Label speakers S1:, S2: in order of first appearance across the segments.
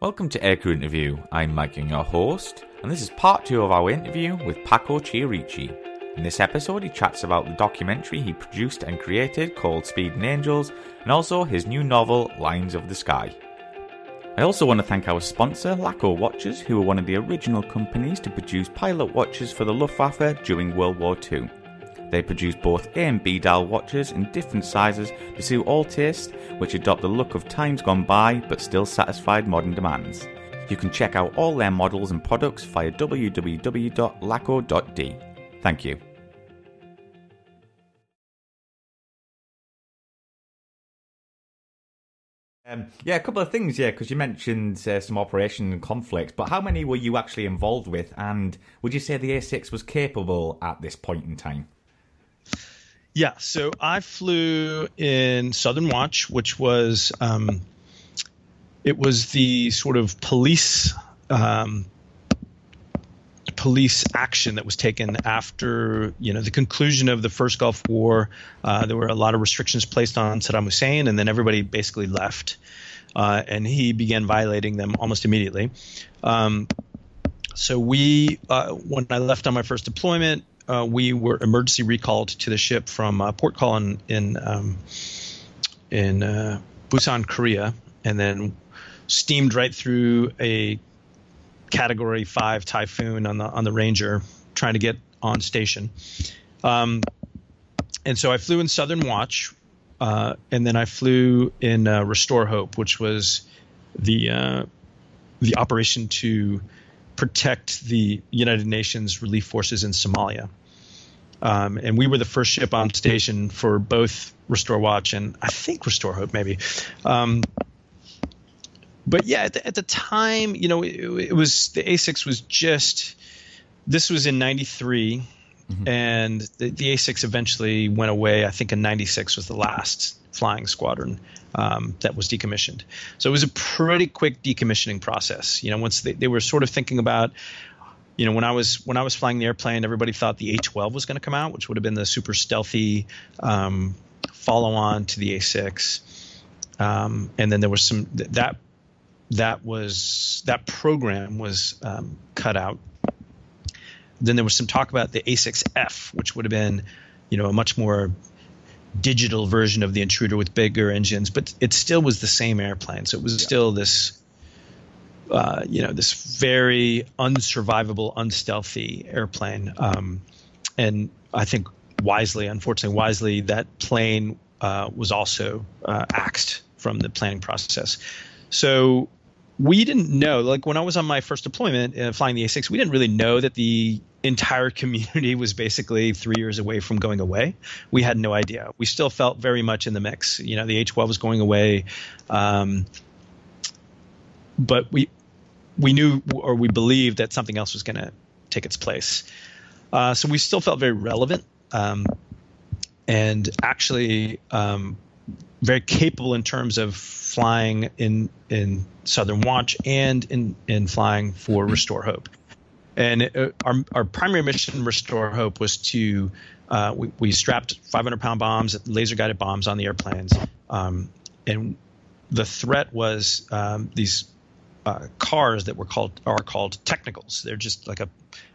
S1: Welcome to Aircrew Interview. I'm Mike your host, and this is part two of our interview with Paco Chierici. In this episode, he chats about the documentary he produced and created called Speed and Angels, and also his new novel, Lions of the Sky. I also want to thank our sponsor, Laco Watches, who were one of the original companies to produce pilot watches for the Luftwaffe during World War II. They produce both A and B dial watches in different sizes to suit all tastes, which adopt the look of times gone by but still satisfied modern demands. You can check out all their models and products via www.laco.d. Thank you. Um, yeah, a couple of things, yeah, because you mentioned uh, some operation and conflicts, but how many were you actually involved with? And would you say the A6 was capable at this point in time?
S2: Yeah, so I flew in Southern Watch, which was um, it was the sort of police um, police action that was taken after you know the conclusion of the first Gulf War. Uh, there were a lot of restrictions placed on Saddam Hussein, and then everybody basically left, uh, and he began violating them almost immediately. Um, so we, uh, when I left on my first deployment, uh, we were emergency recalled to the ship from uh, port call in in, um, in uh, Busan, Korea, and then steamed right through a Category Five typhoon on the on the Ranger, trying to get on station. Um, and so I flew in Southern Watch, uh, and then I flew in uh, Restore Hope, which was the uh, the operation to protect the United Nations relief forces in Somalia. Um, and we were the first ship on station for both Restore Watch and I think Restore Hope, maybe. Um, but yeah, at the, at the, time, you know, it, it, was the A6 was just this was in '93, mm-hmm. and the, the, A6 eventually went away. I think in '96 was the last flying squadron um, that was decommissioned. So it was a pretty quick decommissioning process. You know, once they, they were sort of thinking about you know when I was when I was flying the airplane, everybody thought the A12 was going to come out, which would have been the super stealthy um, follow on to the A6. Um, and then there was some that that was that program was um, cut out. Then there was some talk about the A6F, which would have been, you know, a much more digital version of the intruder with bigger engines, but it still was the same airplane. So it was yeah. still this, uh, you know, this very unsurvivable, unstealthy airplane. Um, and I think wisely, unfortunately, wisely, that plane uh, was also uh, axed from the planning process. So we didn't know like when i was on my first deployment uh, flying the a6 we didn't really know that the entire community was basically three years away from going away we had no idea we still felt very much in the mix you know the a12 was going away um, but we we knew or we believed that something else was going to take its place uh, so we still felt very relevant um, and actually um, very capable in terms of flying in in Southern Watch and in in flying for mm-hmm. Restore Hope. And it, uh, our our primary mission, Restore Hope, was to uh, we, we strapped 500 pound bombs, laser guided bombs on the airplanes, um, and the threat was um, these uh, cars that were called are called technicals. They're just like a,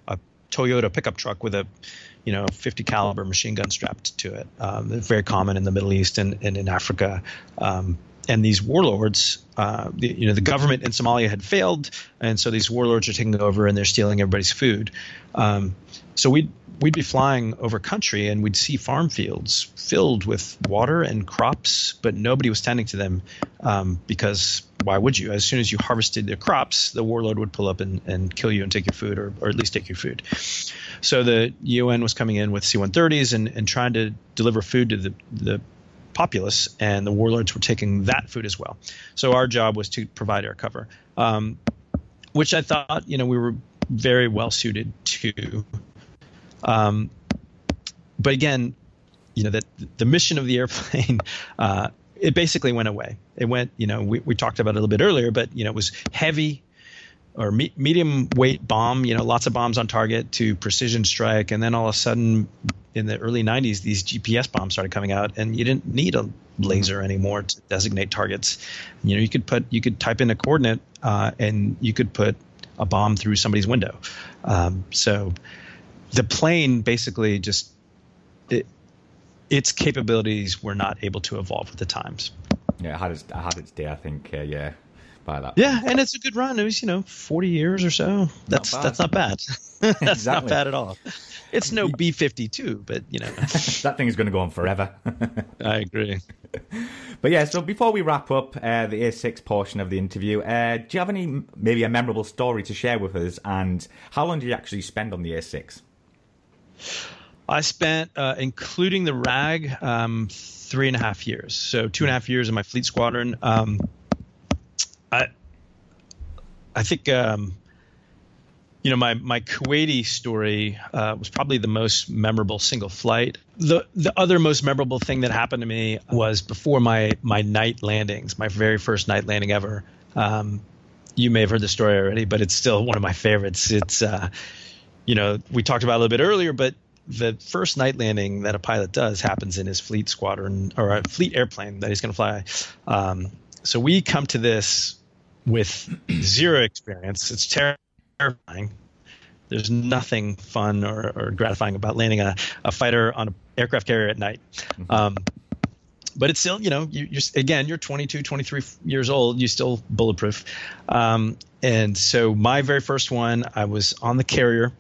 S2: a Toyota pickup truck with a you know 50 caliber machine gun strapped to it. Um, they're very common in the Middle East and, and in Africa. Um, and these warlords, uh, the, you know, the government in Somalia had failed, and so these warlords are taking over and they're stealing everybody's food. Um, so we'd we'd be flying over country and we'd see farm fields filled with water and crops, but nobody was tending to them um, because why would you? As soon as you harvested the crops, the warlord would pull up and, and kill you and take your food, or, or at least take your food. So the UN was coming in with C-130s and, and trying to deliver food to the, the populace, and the warlords were taking that food as well. So our job was to provide air cover, um, which I thought you know we were very well suited to. Um, but again, you know that the mission of the airplane. Uh, it basically went away. It went, you know, we, we talked about it a little bit earlier, but you know, it was heavy, or me- medium weight bomb, you know, lots of bombs on target to precision strike, and then all of a sudden, in the early '90s, these GPS bombs started coming out, and you didn't need a laser anymore to designate targets. You know, you could put you could type in a coordinate, uh, and you could put a bomb through somebody's window. Um, so the plane basically just its capabilities were not able to evolve with the times.
S1: Yeah, it had its, it had its day, I think. Uh, yeah, by that.
S2: Yeah, and it's a good run. It was you know forty years or so. That's not that's not bad. that's exactly. not bad at all. It's no B fifty two, but you know
S1: that thing is going to go on forever.
S2: I agree.
S1: But yeah, so before we wrap up uh, the A6 portion of the interview, uh, do you have any maybe a memorable story to share with us? And how long did you actually spend on the A6?
S2: I spent, uh, including the RAG, um, three and a half years. So two and a half years in my fleet squadron. Um, I, I think, um, you know, my my Kuwaiti story uh, was probably the most memorable single flight. The the other most memorable thing that happened to me was before my my night landings, my very first night landing ever. Um, you may have heard the story already, but it's still one of my favorites. It's, uh, you know, we talked about a little bit earlier, but the first night landing that a pilot does happens in his fleet squadron or a fleet airplane that he's going to fly. Um, so we come to this with zero experience. It's terrifying. There's nothing fun or, or gratifying about landing a, a, fighter on an aircraft carrier at night. Mm-hmm. Um, but it's still, you know, you, are again, you're 22, 23 years old, You're still bulletproof. Um, and so my very first one, I was on the carrier.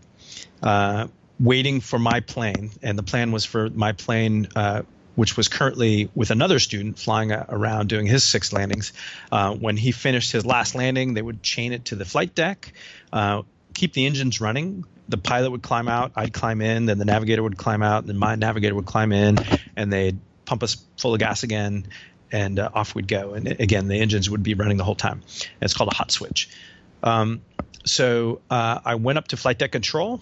S2: Uh, waiting for my plane, and the plan was for my plane, uh, which was currently with another student flying around doing his six landings. Uh, when he finished his last landing, they would chain it to the flight deck, uh, keep the engines running. The pilot would climb out, I'd climb in, then the navigator would climb out, and my navigator would climb in, and they'd pump us full of gas again, and uh, off we'd go. And again, the engines would be running the whole time. And it's called a hot switch. Um, so uh, I went up to flight deck control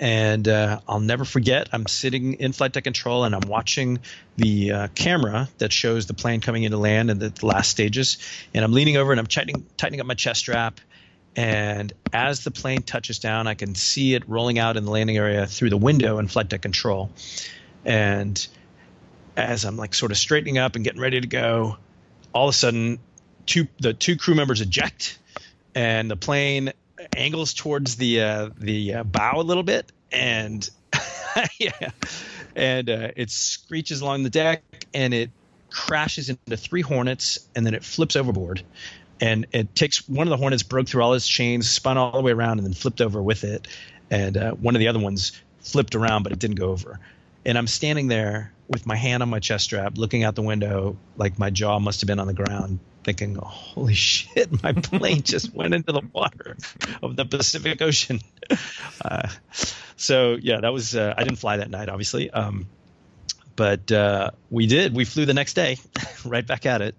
S2: and uh, I'll never forget. I'm sitting in flight deck control and I'm watching the uh, camera that shows the plane coming into land and the, the, last stages. And I'm leaning over and I'm tightening tightening up my chest strap. And as the plane touches down, I can see it rolling out in the landing area through the window in flight deck control. And as I'm like sort of straightening up and getting ready to go, all of a sudden, two the two crew members eject, and the plane angles towards the uh, the uh, bow a little bit, and yeah, and uh, it screeches along the deck, and it crashes into three Hornets, and then it flips overboard, and it takes one of the Hornets broke through all its chains, spun all the way around, and then flipped over with it, and uh, one of the other ones flipped around, but it didn't go over, and I'm standing there with my hand on my chest strap, looking out the window, like my jaw must have been on the ground, thinking, "Holy shit! My plane just went into the water of the Pacific Ocean." Uh, so yeah, that was. Uh, I didn't fly that night, obviously, um, but uh, we did. We flew the next day, right back at it,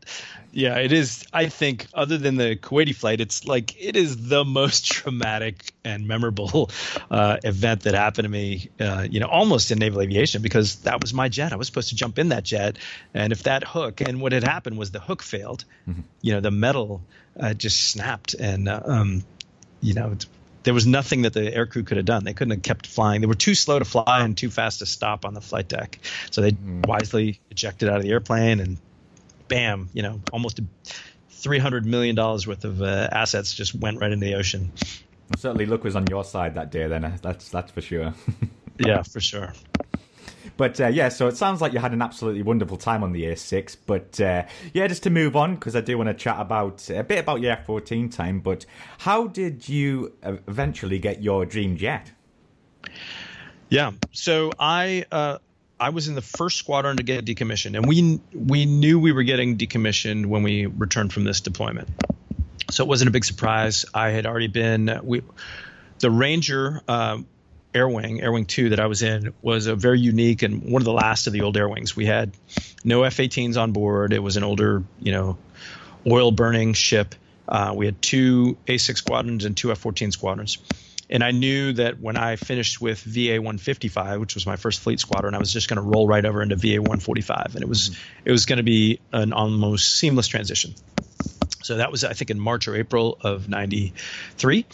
S2: yeah, it is. I think, other than the Kuwaiti flight, it's like it is the most traumatic and memorable uh, event that happened to me. Uh, you know, almost in naval aviation because that was my jet. I was supposed to jump in that jet, and if that hook and what had happened was the hook failed, mm-hmm. you know, the metal uh, just snapped, and uh, um, you know, there was nothing that the aircrew could have done. They couldn't have kept flying. They were too slow to fly and too fast to stop on the flight deck. So they mm. wisely ejected out of the airplane and bam, you know, almost three hundred million dollars worth of uh, assets just went right into the ocean.
S1: Well, certainly, luck was on your side that day. Then that's that's for sure.
S2: yeah, for sure.
S1: But uh, yeah, so it sounds like you had an absolutely wonderful time on the A6. But uh, yeah, just to move on, because I do want to chat about a bit about your F14 time. But how did you eventually get your dream jet?
S2: Yeah, so I uh, I was in the first squadron to get decommissioned, and we we knew we were getting decommissioned when we returned from this deployment. So it wasn't a big surprise. I had already been we the Ranger uh, Air Wing, Air Wing Two that I was in was a very unique and one of the last of the old Air Wings. We had no F-18s on board. It was an older, you know, oil burning ship. Uh, we had two A6 squadrons and two F-14 squadrons and I knew that when I finished with VA 155, which was my first fleet squadron, I was just going to roll right over into VA 145, and it was mm-hmm. it was going to be an almost seamless transition. So that was, I think, in March or April of '93,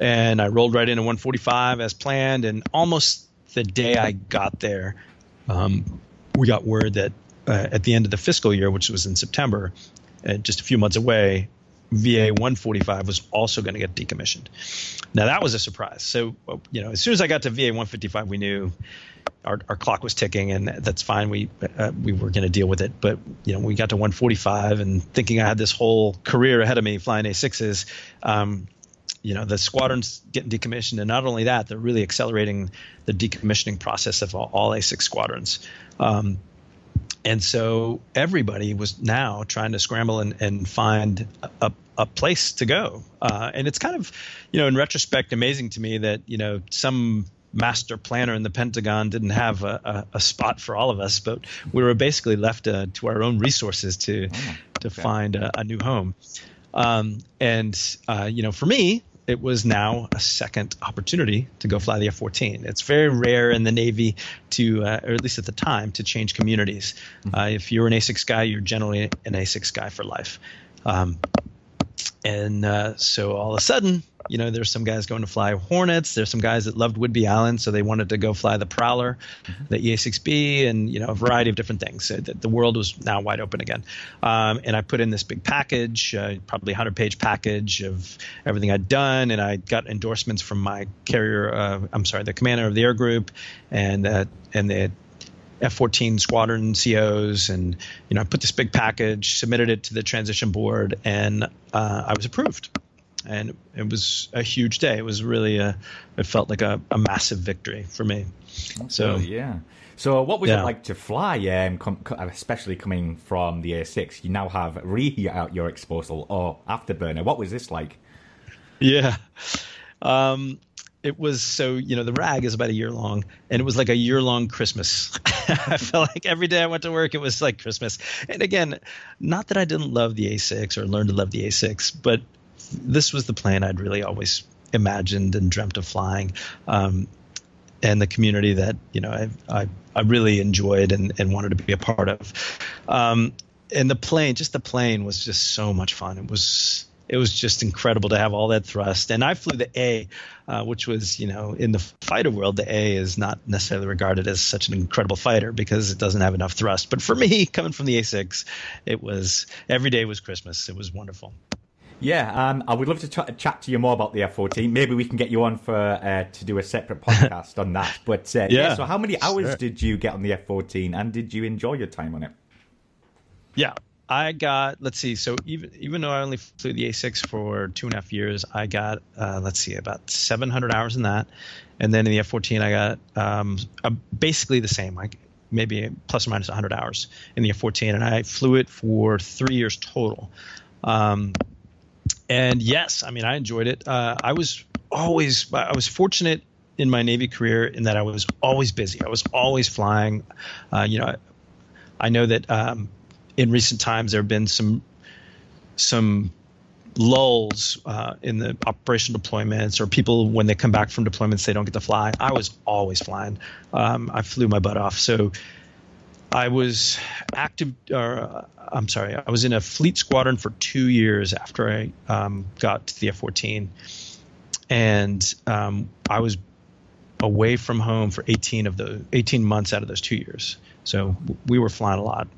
S2: and I rolled right into 145 as planned. And almost the day I got there, um, we got word that uh, at the end of the fiscal year, which was in September, uh, just a few months away, VA 145 was also going to get decommissioned. Now that was a surprise. So you know, as soon as I got to VA 155, we knew our, our clock was ticking, and that's fine. We uh, we were going to deal with it. But you know, we got to 145, and thinking I had this whole career ahead of me flying A6s. Um, you know, the squadron's getting decommissioned, and not only that, they're really accelerating the decommissioning process of all, all A6 squadrons. Um, and so everybody was now trying to scramble and, and find a, a place to go. Uh, and it's kind of, you know, in retrospect, amazing to me that, you know, some master planner in the Pentagon didn't have a, a, a spot for all of us, but we were basically left uh, to our own resources to, oh, to find a, a, new home. Um, and, uh, you know, for me, it was now a second opportunity to go fly the F-14. It's very rare in the Navy to, uh, or at least at the time, to change communities. Mm-hmm. Uh, if you're an A6 guy, you're generally an A6 guy for life. Um, and uh, so all of a sudden, you know, there's some guys going to fly Hornets. There's some guys that loved Whidbey Island, so they wanted to go fly the Prowler, mm-hmm. the EA6B, and you know, a variety of different things. So the, the world was now wide open again. Um, and I put in this big package, uh, probably 100 page package of everything I'd done, and I got endorsements from my carrier. Uh, I'm sorry, the commander of the air group, and uh, and the F-14 squadron COs, and you know, I put this big package, submitted it to the transition board, and uh, I was approved and it was a huge day. It was really a, it felt like a, a massive victory for me.
S1: Okay, so yeah. So what was yeah. it like to fly, um, com- especially coming from the A6? You now have reheat out your exposal or afterburner. What was this like?
S2: Yeah. Um, it was so you know the rag is about a year long and it was like a year long christmas i felt like every day i went to work it was like christmas and again not that i didn't love the a6 or learn to love the a6 but this was the plane I'd really always imagined and dreamt of flying. Um, and the community that you know I, I, I really enjoyed and, and wanted to be a part of. Um, and the plane, just the plane, was just so much fun. It was it was just incredible to have all that thrust. And I flew the A, uh, which was, you know, in the fighter world, the A is not necessarily regarded as such an incredible fighter because it doesn't have enough thrust. But for me, coming from the A6, it was every day was Christmas. It was wonderful.
S1: Yeah, um, I would love to ch- chat to you more about the F14. Maybe we can get you on for uh, to do a separate podcast on that. But uh, yeah. yeah. so how many hours sure. did you get on the F14, and did you enjoy your time on it?
S2: Yeah, I got. Let's see. So even even though I only flew the A6 for two and a half years, I got uh, let's see about 700 hours in that, and then in the F14 I got um, basically the same. Like maybe plus or minus 100 hours in the F14, and I flew it for three years total. Um, and yes, I mean, I enjoyed it. Uh, I was always, I was fortunate in my Navy career in that I was always busy. I was always flying. Uh, you know, I, I know that um, in recent times there have been some some lulls uh, in the operational deployments or people when they come back from deployments they don't get to fly. I was always flying. Um, I flew my butt off. So I was active, or uh, I'm sorry, I was in a fleet squadron for two years after I um, got to the F 14. And um, I was away from home for 18 of the 18 months out of those two years. So we were flying a lot.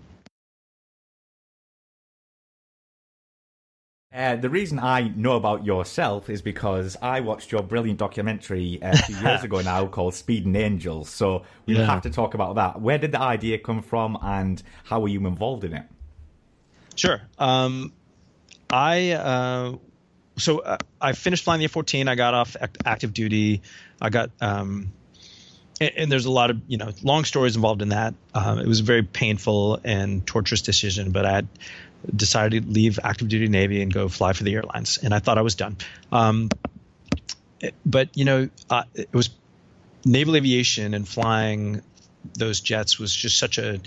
S1: Uh, the reason I know about yourself is because I watched your brilliant documentary uh, a few years ago now called Speed and Angels. So we yeah. have to talk about that. Where did the idea come from, and how were you involved in it?
S2: Sure. Um, I uh, so uh, I finished flying the F-14. I got off active duty. I got um, and, and, there's a lot of you know long stories involved in that. Um, it was a very painful and torturous decision, but I had decided to leave active duty Navy and go fly for the airlines. And I thought I was done. Um, but, you know, uh, it was naval aviation and flying those jets was just such a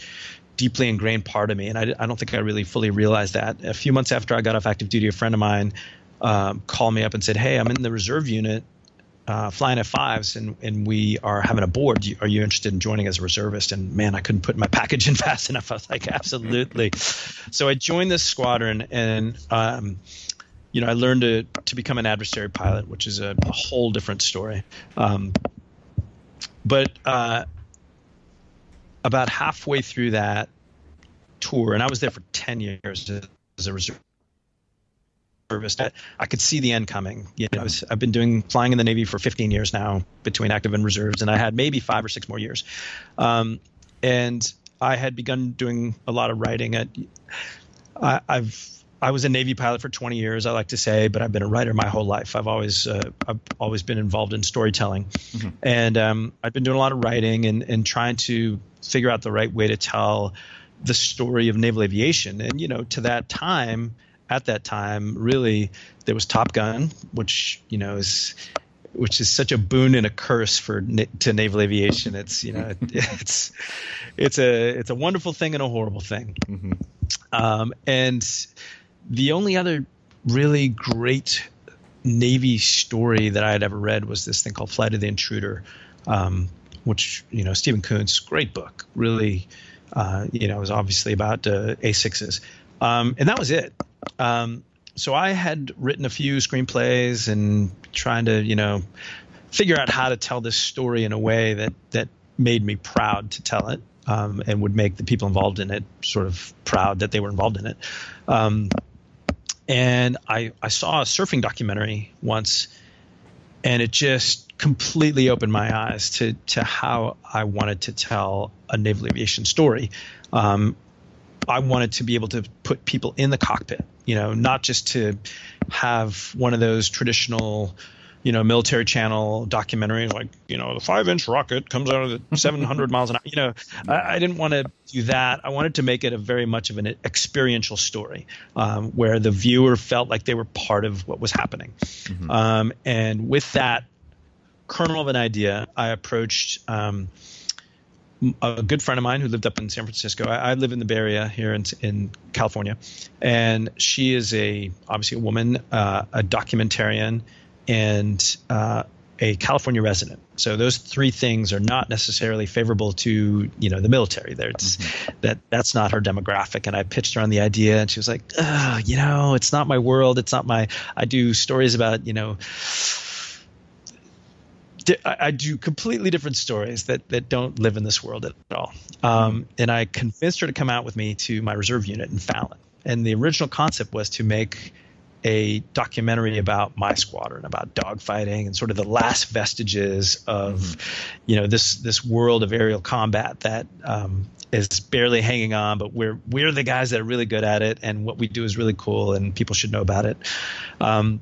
S2: deeply ingrained part of me. And I, I don't think I really fully realized that. A few months after I got off active duty, a friend of mine um, called me up and said, Hey, I'm in the reserve unit uh, flying F5s and, and we are having a board. Are you interested in joining as a reservist? And man, I couldn't put my package in fast enough. I was like, absolutely. so I joined this squadron and, um, you know, I learned to, to become an adversary pilot, which is a, a whole different story. Um, but uh, about halfway through that tour, and I was there for 10 years as a reserve I could see the end coming. You know, was, I've been doing flying in the Navy for 15 years now between active and reserves, and I had maybe five or six more years. Um, and I had begun doing a lot of writing. At, I, I've I was a Navy pilot for 20 years, I like to say, but I've been a writer my whole life. I've always uh, I've always been involved in storytelling, mm-hmm. and um, I've been doing a lot of writing and, and trying to figure out the right way to tell the story of naval aviation. And you know, to that time, at that time, really, there was Top Gun, which you know is which is such a boon and a curse for to naval aviation. It's you know it's it's a it's a wonderful thing and a horrible thing. Mm-hmm. Um, and the only other really great Navy story that I had ever read was this thing called Flight of the Intruder, um, which you know Stephen Coonts, great book, really. Uh, you know, it was obviously about uh, A6s, um, and that was it. Um, so I had written a few screenplays and trying to, you know, figure out how to tell this story in a way that that made me proud to tell it um, and would make the people involved in it sort of proud that they were involved in it. Um, and I, I saw a surfing documentary once, and it just completely opened my eyes to to how I wanted to tell a naval aviation story. Um, I wanted to be able to put people in the cockpit, you know, not just to have one of those traditional, you know, military channel documentaries like, you know, the five inch rocket comes out of the 700 miles an hour. You know, I, I, didn't want to do that. I wanted to make it a very much of an experiential story um, where the viewer felt like they were part of what was happening. Mm-hmm. Um, and with that kernel of an idea, I approached. Um, a good friend of mine who lived up in San Francisco. I, I live in the Bay Area here in, in California, and she is a obviously a woman, uh, a documentarian, and uh, a California resident. So those three things are not necessarily favorable to you know the military. There's mm-hmm. that that's not her demographic. And I pitched her on the idea, and she was like, you know, it's not my world. It's not my. I do stories about you know I do completely different stories that that don't live in this world at all. Um, and I convinced her to come out with me to my reserve unit in Fallon. And the original concept was to make a documentary about my squadron, about dogfighting and sort of the last vestiges of, mm-hmm. you know, this this world of aerial combat that um, is barely hanging on, but we're we're the guys that are really good at it, and what we do is really cool, and people should know about it. Um,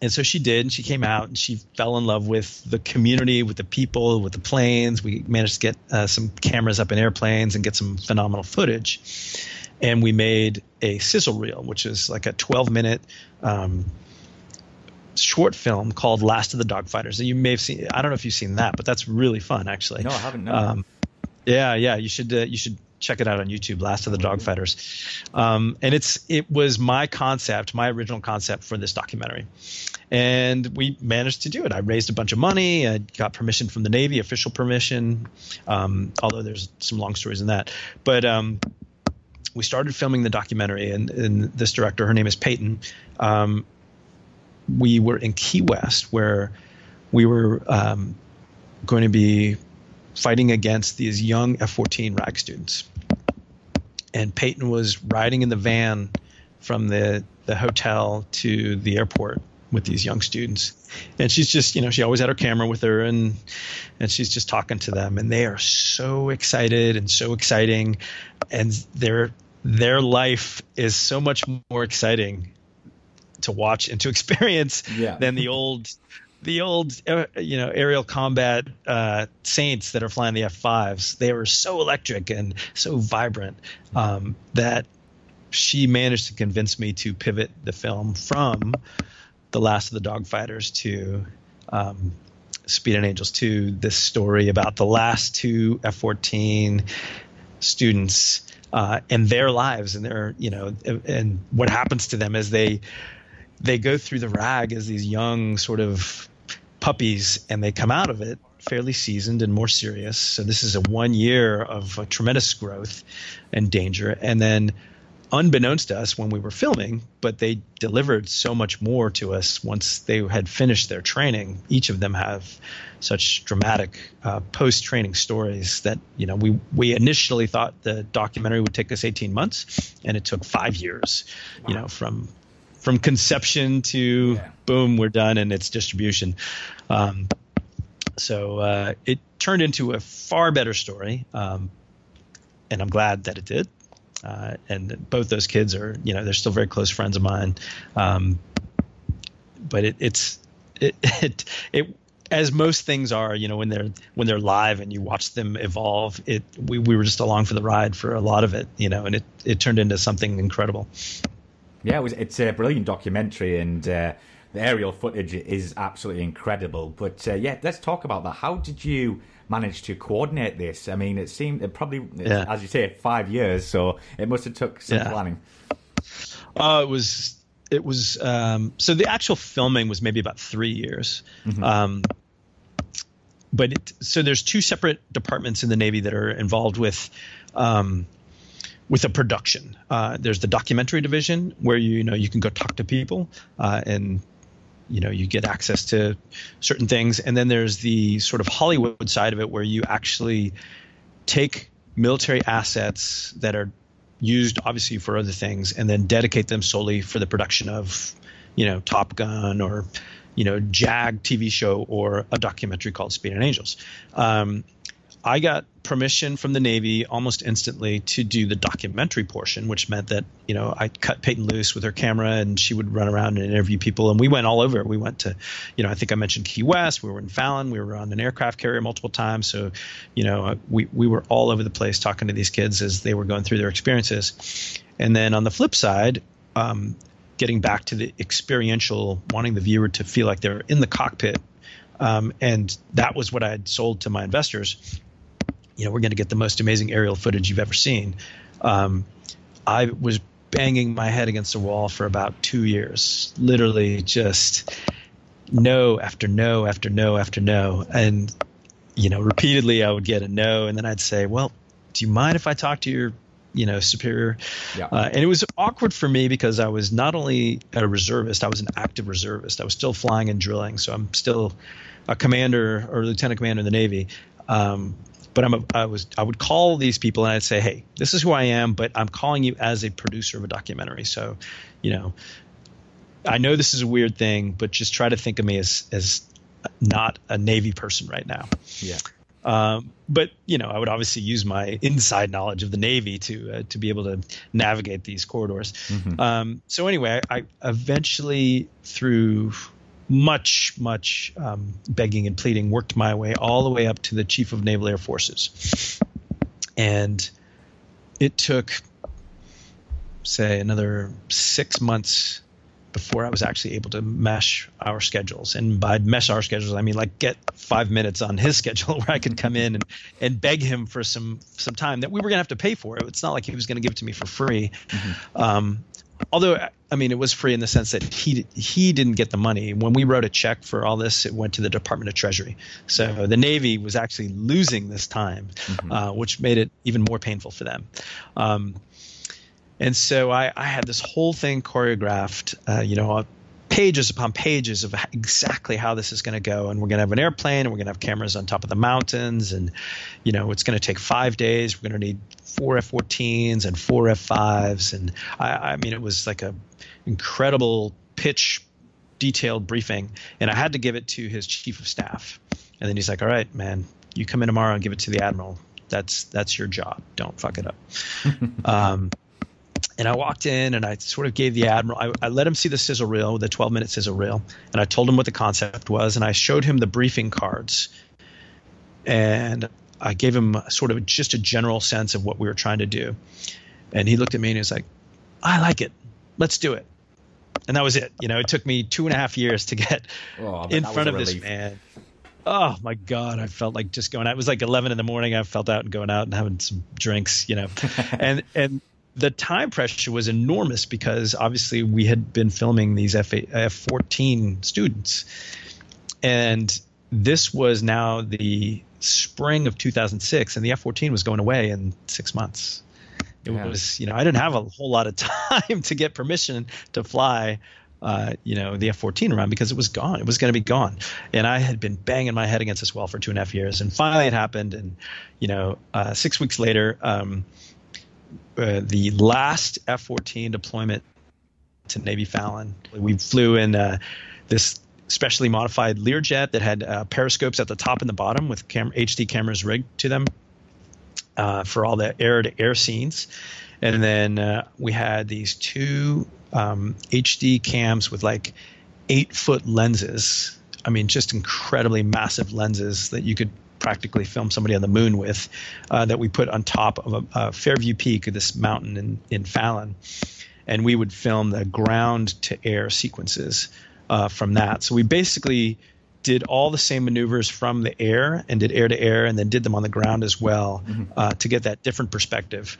S2: and so she did and she came out and she fell in love with the community with the people with the planes. We managed to get uh, some cameras up in airplanes and get some phenomenal footage. And we made a sizzle reel which is like a 12 minute um, short film called last of the dogfighters. And you may have seen i don't know if you've seen that but that's really fun actually.
S1: No i haven't no. Um,
S2: yeah yeah you should uh, you should check it out on YouTube, Last of the Dogfighters. Um, and it's it was my concept, my original concept for this documentary. And we managed to do it. I raised a bunch of money. I got permission from the Navy, official permission. Um, although there's some long stories in that, but um, we started filming the documentary. And, and, this director, her name is Peyton. Um, we were in Key West, where we were um, going to be fighting against these young F-14 RAG students. And Peyton was riding in the van from the, the hotel to the airport with these young students. And she's just, you know, she always had her camera with her and and she's just talking to them and they are so excited and so exciting and their their life is so much more exciting to watch and to experience yeah. than the old the old uh, you know aerial combat uh, saints that are flying the F5s they were so electric and so vibrant um, that she managed to convince me to pivot the film from the last of the dogfighters to um, Speed and Angels 2 this story about the last two F14 students uh, and their lives and their you know and what happens to them as they they go through the rag as these young sort of puppies, and they come out of it fairly seasoned and more serious. So this is a one year of tremendous growth and danger, and then unbeknownst to us when we were filming, but they delivered so much more to us once they had finished their training. Each of them have such dramatic uh, post-training stories that you know we we initially thought the documentary would take us 18 months, and it took five years. Wow. You know, from from conception to yeah. boom, we're done, and its distribution. Um, so uh, it turned into a far better story, um, and I'm glad that it did. Uh, and both those kids are, you know, they're still very close friends of mine. Um, but it, it's it, it it as most things are, you know, when they're when they're live and you watch them evolve, it we, we were just along for the ride for a lot of it, you know, and it, it turned into something incredible.
S1: Yeah, it was, it's a brilliant documentary, and uh, the aerial footage is absolutely incredible. But uh, yeah, let's talk about that. How did you manage to coordinate this? I mean, it seemed it probably, yeah. as you say, five years, so it must have took some yeah. planning.
S2: Uh, it was it was um, so the actual filming was maybe about three years. Mm-hmm. Um, but it, so there's two separate departments in the Navy that are involved with um, with a production. Uh, there's the documentary division where you, you know you can go talk to people uh, and you know you get access to certain things and then there's the sort of hollywood side of it where you actually take military assets that are used obviously for other things and then dedicate them solely for the production of you know top gun or you know jag tv show or a documentary called speed and angels um, I got permission from the Navy almost instantly to do the documentary portion, which meant that you know I cut Peyton loose with her camera and she would run around and interview people. And we went all over. We went to, you know, I think I mentioned Key West. We were in Fallon. We were on an aircraft carrier multiple times. So, you know, we we were all over the place talking to these kids as they were going through their experiences. And then on the flip side. Um, getting back to the experiential, wanting the viewer to feel like they're in the cockpit um, and that was what I had sold to my investors you know, we're going to get the most amazing aerial footage you've ever seen. Um, I was banging my head against the wall for about two years, literally just no after no after no after no. And, you know, repeatedly I would get a no. And then I'd say, well, do you mind if I talk to your you know superior yeah. uh, and it was awkward for me because i was not only a reservist i was an active reservist i was still flying and drilling so i'm still a commander or lieutenant commander in the navy um, but I'm a, I was I would call these people and I'd say, hey, this is who I am, but I'm calling you as a producer of a documentary. So, you know, I know this is a weird thing, but just try to think of me as as not a Navy person right now.
S1: Yeah.
S2: Um, but you know, I would obviously use my inside knowledge of the Navy to uh, to be able to navigate these corridors. Mm-hmm. Um, so anyway, I, I eventually through much, much um, begging and pleading, worked my way all the way up to the Chief of Naval Air Forces. And it took, say, another six months before I was actually able to mesh our schedules. And by mesh our schedules, I mean like get five minutes on his schedule where I could come in and, and beg him for some some time that we were going to have to pay for. It's not like he was going to give it to me for free. Mm-hmm. Um, although I mean, it was free in the sense that he he didn't get the money. When we wrote a check for all this, it went to the Department of Treasury. So the Navy was actually losing this time, mm-hmm. uh, which made it even more painful for them. Um, and so I, I, had this whole thing choreographed, uh, you know, pages upon pages of exactly how this is going to go. And we're going to have an airplane, and we're going to have cameras on top of the mountains, and you know, it's going to take five days. We're going to need four F-14s and four F-5s, and I, I mean, it was like a incredible pitch, detailed briefing, and I had to give it to his chief of staff. And then he's like, "All right, man, you come in tomorrow and give it to the admiral. That's that's your job. Don't fuck it up." um, and I walked in and I sort of gave the admiral. I, I let him see the sizzle reel, the 12 minute sizzle reel, and I told him what the concept was, and I showed him the briefing cards, and I gave him sort of just a general sense of what we were trying to do. And he looked at me and he was like, "I like it. Let's do it." and that was it. You know, it took me two and a half years to get oh, in front of this man. Oh my god, I felt like just going out. It was like eleven in the morning. I felt out and going out and having some drinks, you know, and and the time pressure was enormous because obviously we had been filming these F F fourteen students, and this was now the spring of 2006, and the F-14 was going away in six months. It yeah. was, you know, I didn't have a whole lot of time to get permission to fly, uh, you know, the F-14 around because it was gone. It was going to be gone, and I had been banging my head against this wall for two and a half years, and finally it happened. And you know, uh, six weeks later, um, uh, the last F-14 deployment to Navy Fallon, we flew in uh, this specially modified Learjet that had uh, periscopes at the top and the bottom with cam- HD cameras rigged to them uh, for all the air to air scenes. And then uh, we had these two um, HD cams with like eight foot lenses. I mean, just incredibly massive lenses that you could practically film somebody on the moon with uh, that we put on top of a, a Fairview Peak, of this mountain in, in Fallon. And we would film the ground to air sequences uh, from that. So we basically did all the same maneuvers from the air and did air to air and then did them on the ground as well mm-hmm. uh, to get that different perspective.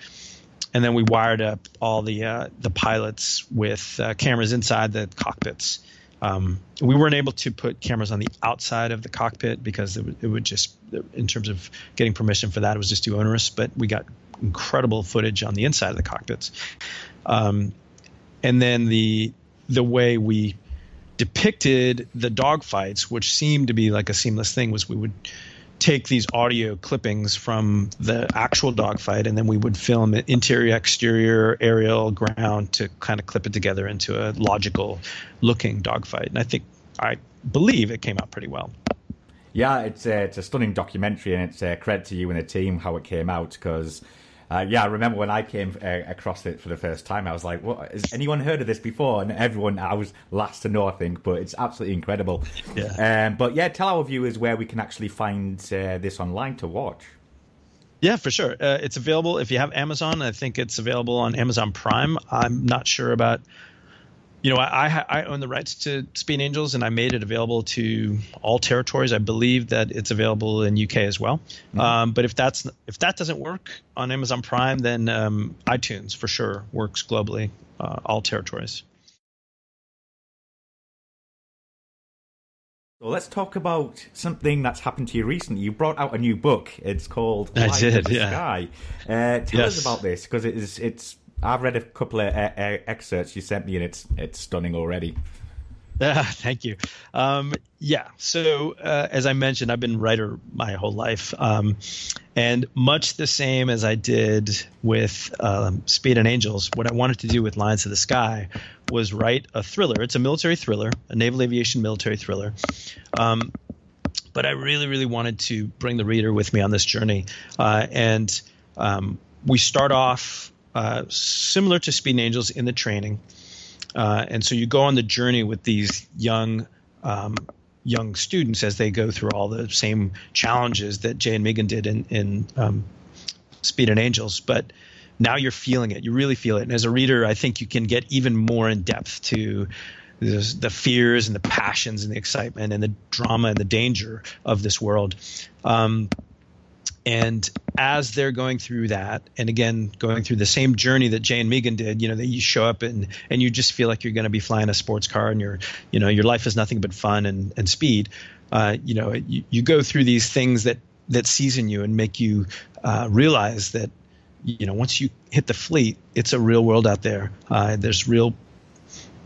S2: And then we wired up all the uh, the pilots with uh, cameras inside the cockpits. Um, we weren't able to put cameras on the outside of the cockpit because it, it would just, in terms of getting permission for that, it was just too onerous. But we got incredible footage on the inside of the cockpits. Um, and then the the way we depicted the dogfights, which seemed to be like a seamless thing, was we would take these audio clippings from the actual dogfight and then we would film it interior, exterior, aerial, ground to kind of clip it together into a logical looking dogfight. And I think, I believe it came out pretty well.
S1: Yeah, it's a, it's a stunning documentary and it's a credit to you and the team how it came out because uh, yeah, I remember when I came uh, across it for the first time, I was like, "What? Has anyone heard of this before?" And everyone, I was last to know, I think, but it's absolutely incredible. Yeah. Um, but yeah, tell our viewers where we can actually find uh, this online to watch.
S2: Yeah, for sure. Uh, it's available if you have Amazon. I think it's available on Amazon Prime. I'm not sure about you know, I, I own the rights to Speed Angels, and I made it available to all territories. I believe that it's available in UK as well. Mm-hmm. Um, but if that's if that doesn't work on Amazon Prime, then um, iTunes for sure works globally, uh, all territories.
S1: So let's talk about something that's happened to you recently. You brought out a new book. It's called
S2: I Light did, yeah.
S1: Sky. Uh, tell yes. us about this because it is it's I've read a couple of uh, uh, excerpts you sent me, and it's it's stunning already.
S2: Uh, thank you. Um, yeah. So uh, as I mentioned, I've been writer my whole life, um, and much the same as I did with um, Speed and Angels. What I wanted to do with Lions of the Sky was write a thriller. It's a military thriller, a naval aviation military thriller. Um, but I really, really wanted to bring the reader with me on this journey, uh, and um, we start off uh, similar to Speed Angels in the training. Uh, and so you go on the journey with these young um, young students as they go through all the same challenges that Jay and Megan did in, in um, Speed and Angels. But now you're feeling it. You really feel it. And as a reader, I think you can get even more in depth to the, the fears and the passions and the excitement and the drama and the danger of this world. Um, and as they're going through that, and again going through the same journey that Jay and Megan did, you know, that you show up and and you just feel like you're going to be flying a sports car, and your you know your life is nothing but fun and and speed. Uh, you know, you, you go through these things that that season you and make you uh, realize that you know once you hit the fleet, it's a real world out there. Uh, there's real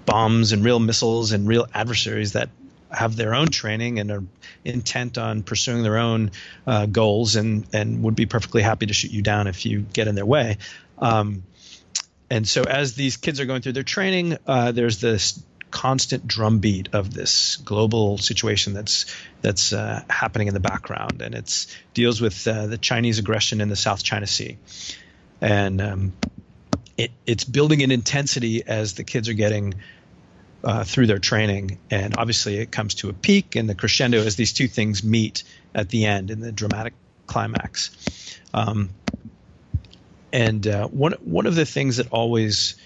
S2: bombs and real missiles and real adversaries that have their own training and are intent on pursuing their own uh, goals and and would be perfectly happy to shoot you down if you get in their way. Um, and so as these kids are going through their training, uh, there's this constant drumbeat of this global situation that's that's uh, happening in the background, and it deals with uh, the Chinese aggression in the South China Sea, and um, it, it's building in intensity as the kids are getting uh, through their training. And obviously, it comes to a peak and the crescendo as these two things meet at the end in the dramatic climax. Um, and uh, one one of the things that always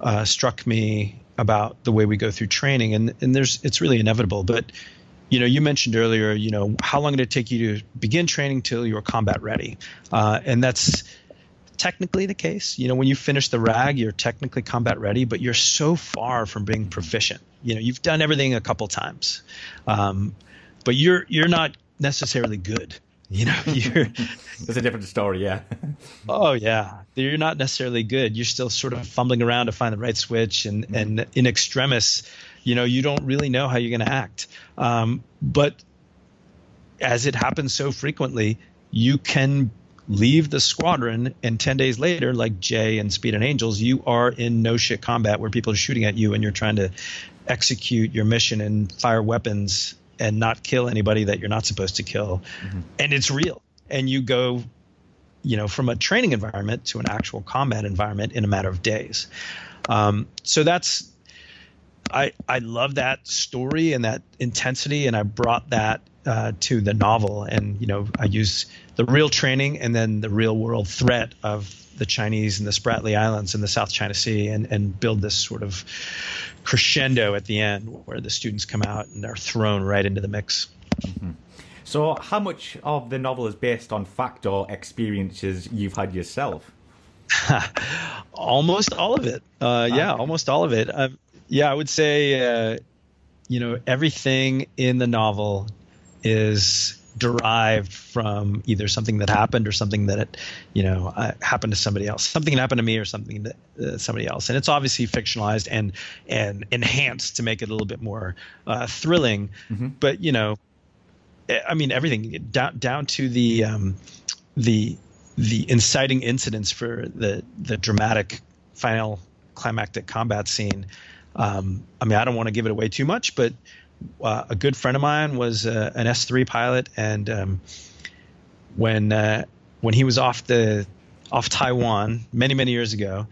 S2: uh, struck me about the way we go through training, and and there's it's really inevitable, but you know, you mentioned earlier, you know, how long did it take you to begin training till you were combat ready? Uh, and that's technically the case. You know, when you finish the rag, you're technically combat ready, but you're so far from being proficient. You know, you've done everything a couple times. Um, but you're you're not necessarily good. You know, you're.
S1: It's a different story, yeah.
S2: oh yeah, you're not necessarily good. You're still sort of fumbling around to find the right switch, and mm-hmm. and in extremis, you know, you don't really know how you're going to act. Um, but as it happens so frequently, you can leave the squadron and 10 days later like jay and speed and angels you are in no shit combat where people are shooting at you and you're trying to execute your mission and fire weapons and not kill anybody that you're not supposed to kill. Mm-hmm. and it's real. And you go you know from a training environment to an actual combat environment in a matter of days. Um, so that's I, I love that story and that intensity, and I brought that uh, to the novel. And you know, I use the real training and then the real world threat of the Chinese and the Spratly Islands in the South China Sea, and and build this sort of crescendo at the end where the students come out and are thrown right into the mix.
S1: Mm-hmm. So, how much of the novel is based on fact or experiences you've had yourself?
S2: almost all of it. Uh, yeah, almost all of it. Um, yeah, I would say, uh, you know, everything in the novel is derived from either something that happened or something that you know uh, happened to somebody else. Something happened to me or something that uh, somebody else. And it's obviously fictionalized and and enhanced to make it a little bit more uh, thrilling. Mm-hmm. but you know eh, i mean everything down down to the um, the the inciting incidents for the the dramatic final climactic combat scene. Um, I mean, I don't want to give it away too much, but uh, a good friend of mine was uh, an S3 pilot, and um, when uh, when he was off the off Taiwan many many years ago,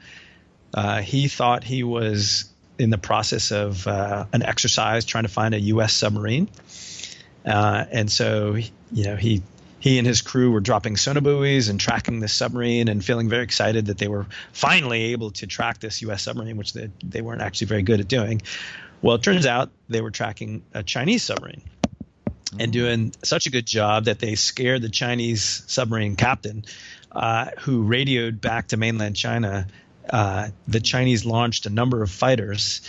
S2: uh, he thought he was in the process of uh, an exercise trying to find a U.S. submarine, uh, and so you know he he and his crew were dropping sonobuoys and tracking this submarine and feeling very excited that they were finally able to track this U.S. submarine, which they, they weren't actually very good at doing. Well, it turns out they were tracking a Chinese submarine and mm. doing such a good job that they scared the Chinese submarine captain, uh, who radioed back to mainland China. Uh, the Chinese launched a number of fighters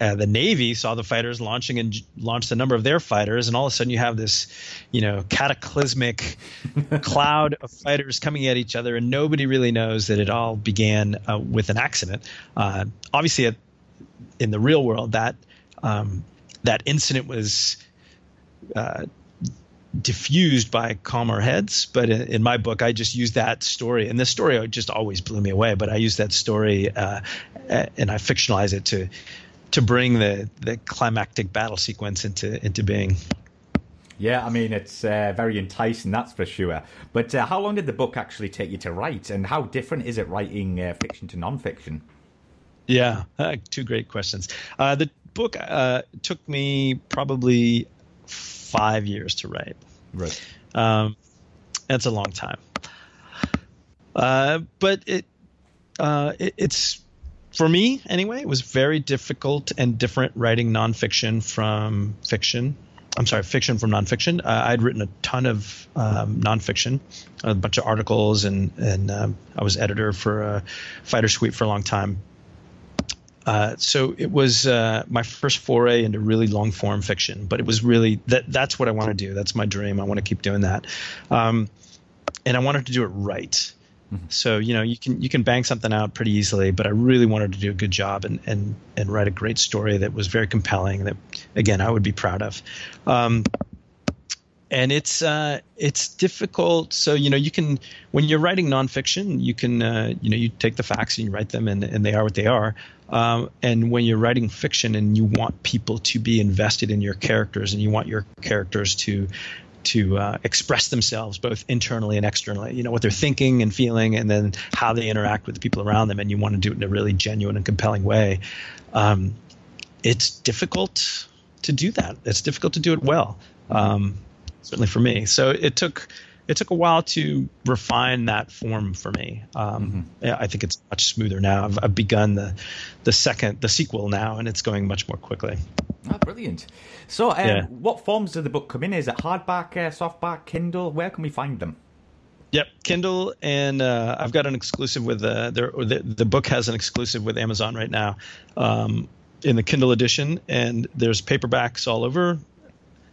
S2: uh, the Navy saw the fighters launching and launched a number of their fighters, and all of a sudden you have this, you know, cataclysmic cloud of fighters coming at each other, and nobody really knows that it all began uh, with an accident. Uh, obviously, in the real world, that um, that incident was uh, diffused by calmer heads. But in, in, my book, I just used that story, and this story just always blew me away. But I used that story uh, and I fictionalized it to to bring the the climactic battle sequence into into being.
S1: Yeah, I mean it's uh, very enticing, that's for sure. But uh, how long did the book actually take you to write, and how different is it writing uh, fiction to non-fiction?
S2: Yeah, uh, two great questions. Uh, the book uh, took me probably five years to write.
S1: Right.
S2: Um, that's a long time. but it, it it's for me anyway, it was very difficult and different writing nonfiction from fiction. I'm sorry, fiction from nonfiction. Uh, I'd written a ton of um, nonfiction, a bunch of articles, and and um, I was editor for a Fighter Sweep for a long time. Uh, so it was uh, my first foray into really long form fiction, but it was really that that's what I want to do. That's my dream. I want to keep doing that, um, and I wanted to do it right. Mm-hmm. So you know you can you can bang something out pretty easily, but I really wanted to do a good job and and and write a great story that was very compelling. That again I would be proud of. Um, and it's uh, it's difficult. So you know you can when you're writing nonfiction, you can uh, you know you take the facts and you write them, and, and they are what they are. Um, and when you're writing fiction and you want people to be invested in your characters and you want your characters to to uh, express themselves both internally and externally you know what they're thinking and feeling and then how they interact with the people around them and you want to do it in a really genuine and compelling way um, it's difficult to do that. It's difficult to do it well um, certainly for me. So it took it took a while to refine that form for me. Um, mm-hmm. I think it's much smoother now. I've, I've, begun the the second the sequel now, and it's going much more quickly.
S1: Oh, brilliant! So, um, yeah. what forms does the book come in? Is it hardback, uh, softback, Kindle? Where can we find them?
S2: Yep, Kindle, and uh, I've got an exclusive with uh, the, the book has an exclusive with Amazon right now um, in the Kindle edition, and there's paperbacks all over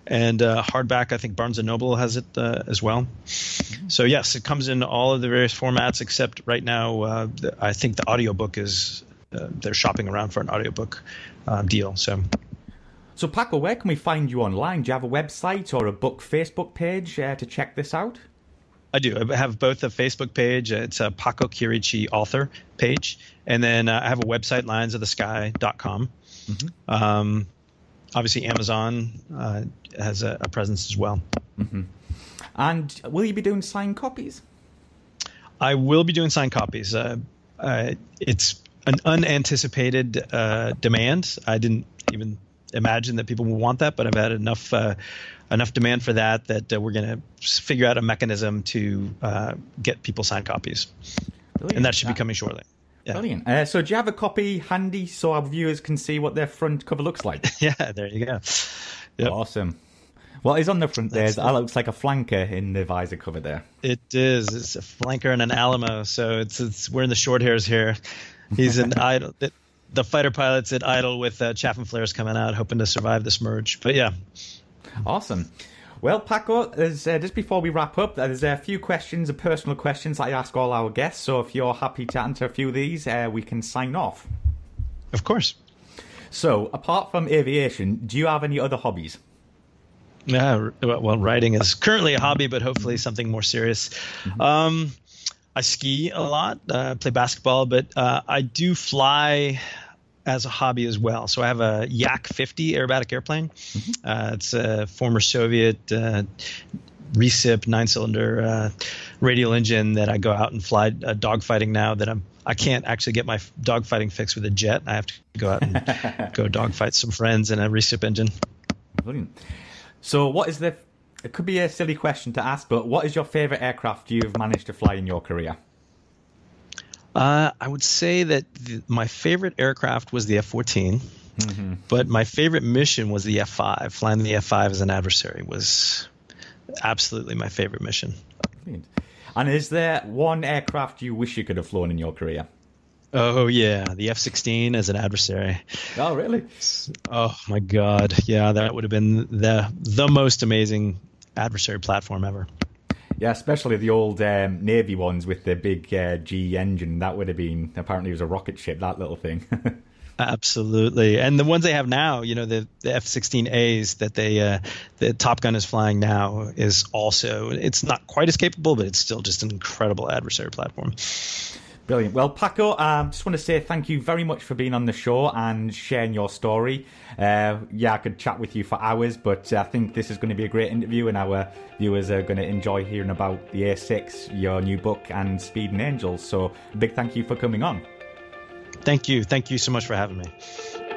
S2: and uh, hardback. I think Barnes and Noble has it uh, as well. So yes, it comes in all of the various formats except right now. Uh, the, I think the audiobook is uh, they're shopping around for an audiobook uh, deal. So.
S1: So Paco, where can we find you online? Do you have a website or a book Facebook page uh, to check this out?
S2: I do. I have both a Facebook page. It's a Paco Chierici author page, and then uh, I have a website, lionsofthesky.com. Mm-hmm. Um, obviously, Amazon uh, has a, a, presence as well.
S1: Mm-hmm. And will you be doing signed copies?
S2: I will be doing signed copies. Uh, uh it's an unanticipated uh, demand. I didn't even imagine that people would want that, but I've had enough uh, enough demand for that that uh, we're going to figure out a mechanism to uh, get people signed copies, Brilliant. and that should be coming shortly.
S1: Yeah. Brilliant. Uh, so, do you have a copy handy so our viewers can see what their front cover looks like?
S2: yeah, there you go.
S1: Yep. Awesome. What is on the front there? That looks like a flanker in the visor cover there.
S2: It is. It's a flanker and an Alamo. So it's it's we're in the short hairs here. He's an idle. The fighter pilots at idle with uh, chaff and flares coming out, hoping to survive this merge. But yeah,
S1: Awesome. Well, Paco, uh, just before we wrap up, there's a few questions, personal questions I ask all our guests. So if you're happy to answer a few of these, uh, we can sign off.
S2: Of course.
S1: So, apart from aviation, do you have any other hobbies?
S2: Yeah, well, writing is currently a hobby, but hopefully something more serious. Mm-hmm. Um, I ski a lot, uh, play basketball, but uh, I do fly as a hobby as well. So I have a Yak 50 aerobatic airplane. Mm-hmm. Uh, it's a former Soviet uh, recip nine cylinder uh, radial engine that I go out and fly uh, dogfighting now that I'm I can't actually get my dogfighting fix with a jet. I have to go out and go dogfight some friends in a recip engine.
S1: Brilliant. So what is the it could be a silly question to ask, but what is your favorite aircraft you've managed to fly in your career?
S2: Uh, I would say that the, my favorite aircraft was the F 14, mm-hmm. but my favorite mission was the F 5. Flying the F 5 as an adversary was absolutely my favorite mission.
S1: And is there one aircraft you wish you could have flown in your career?
S2: Oh yeah, the F sixteen as an adversary.
S1: Oh really?
S2: Oh my god, yeah, that would have been the the most amazing adversary platform ever.
S1: Yeah, especially the old um, Navy ones with the big uh, G engine. That would have been apparently it was a rocket ship. That little thing.
S2: Absolutely, and the ones they have now, you know, the, the F-16As that they, uh, the Top Gun is flying now is also. It's not quite as capable, but it's still just an incredible adversary platform.
S1: Brilliant. Well, Paco, I um, just want to say thank you very much for being on the show and sharing your story. Uh, yeah, I could chat with you for hours, but I think this is going to be a great interview, and our viewers are going to enjoy hearing about the A6, your new book, and Speed and Angels. So, big thank you for coming on.
S2: Thank you. Thank you so much for having me.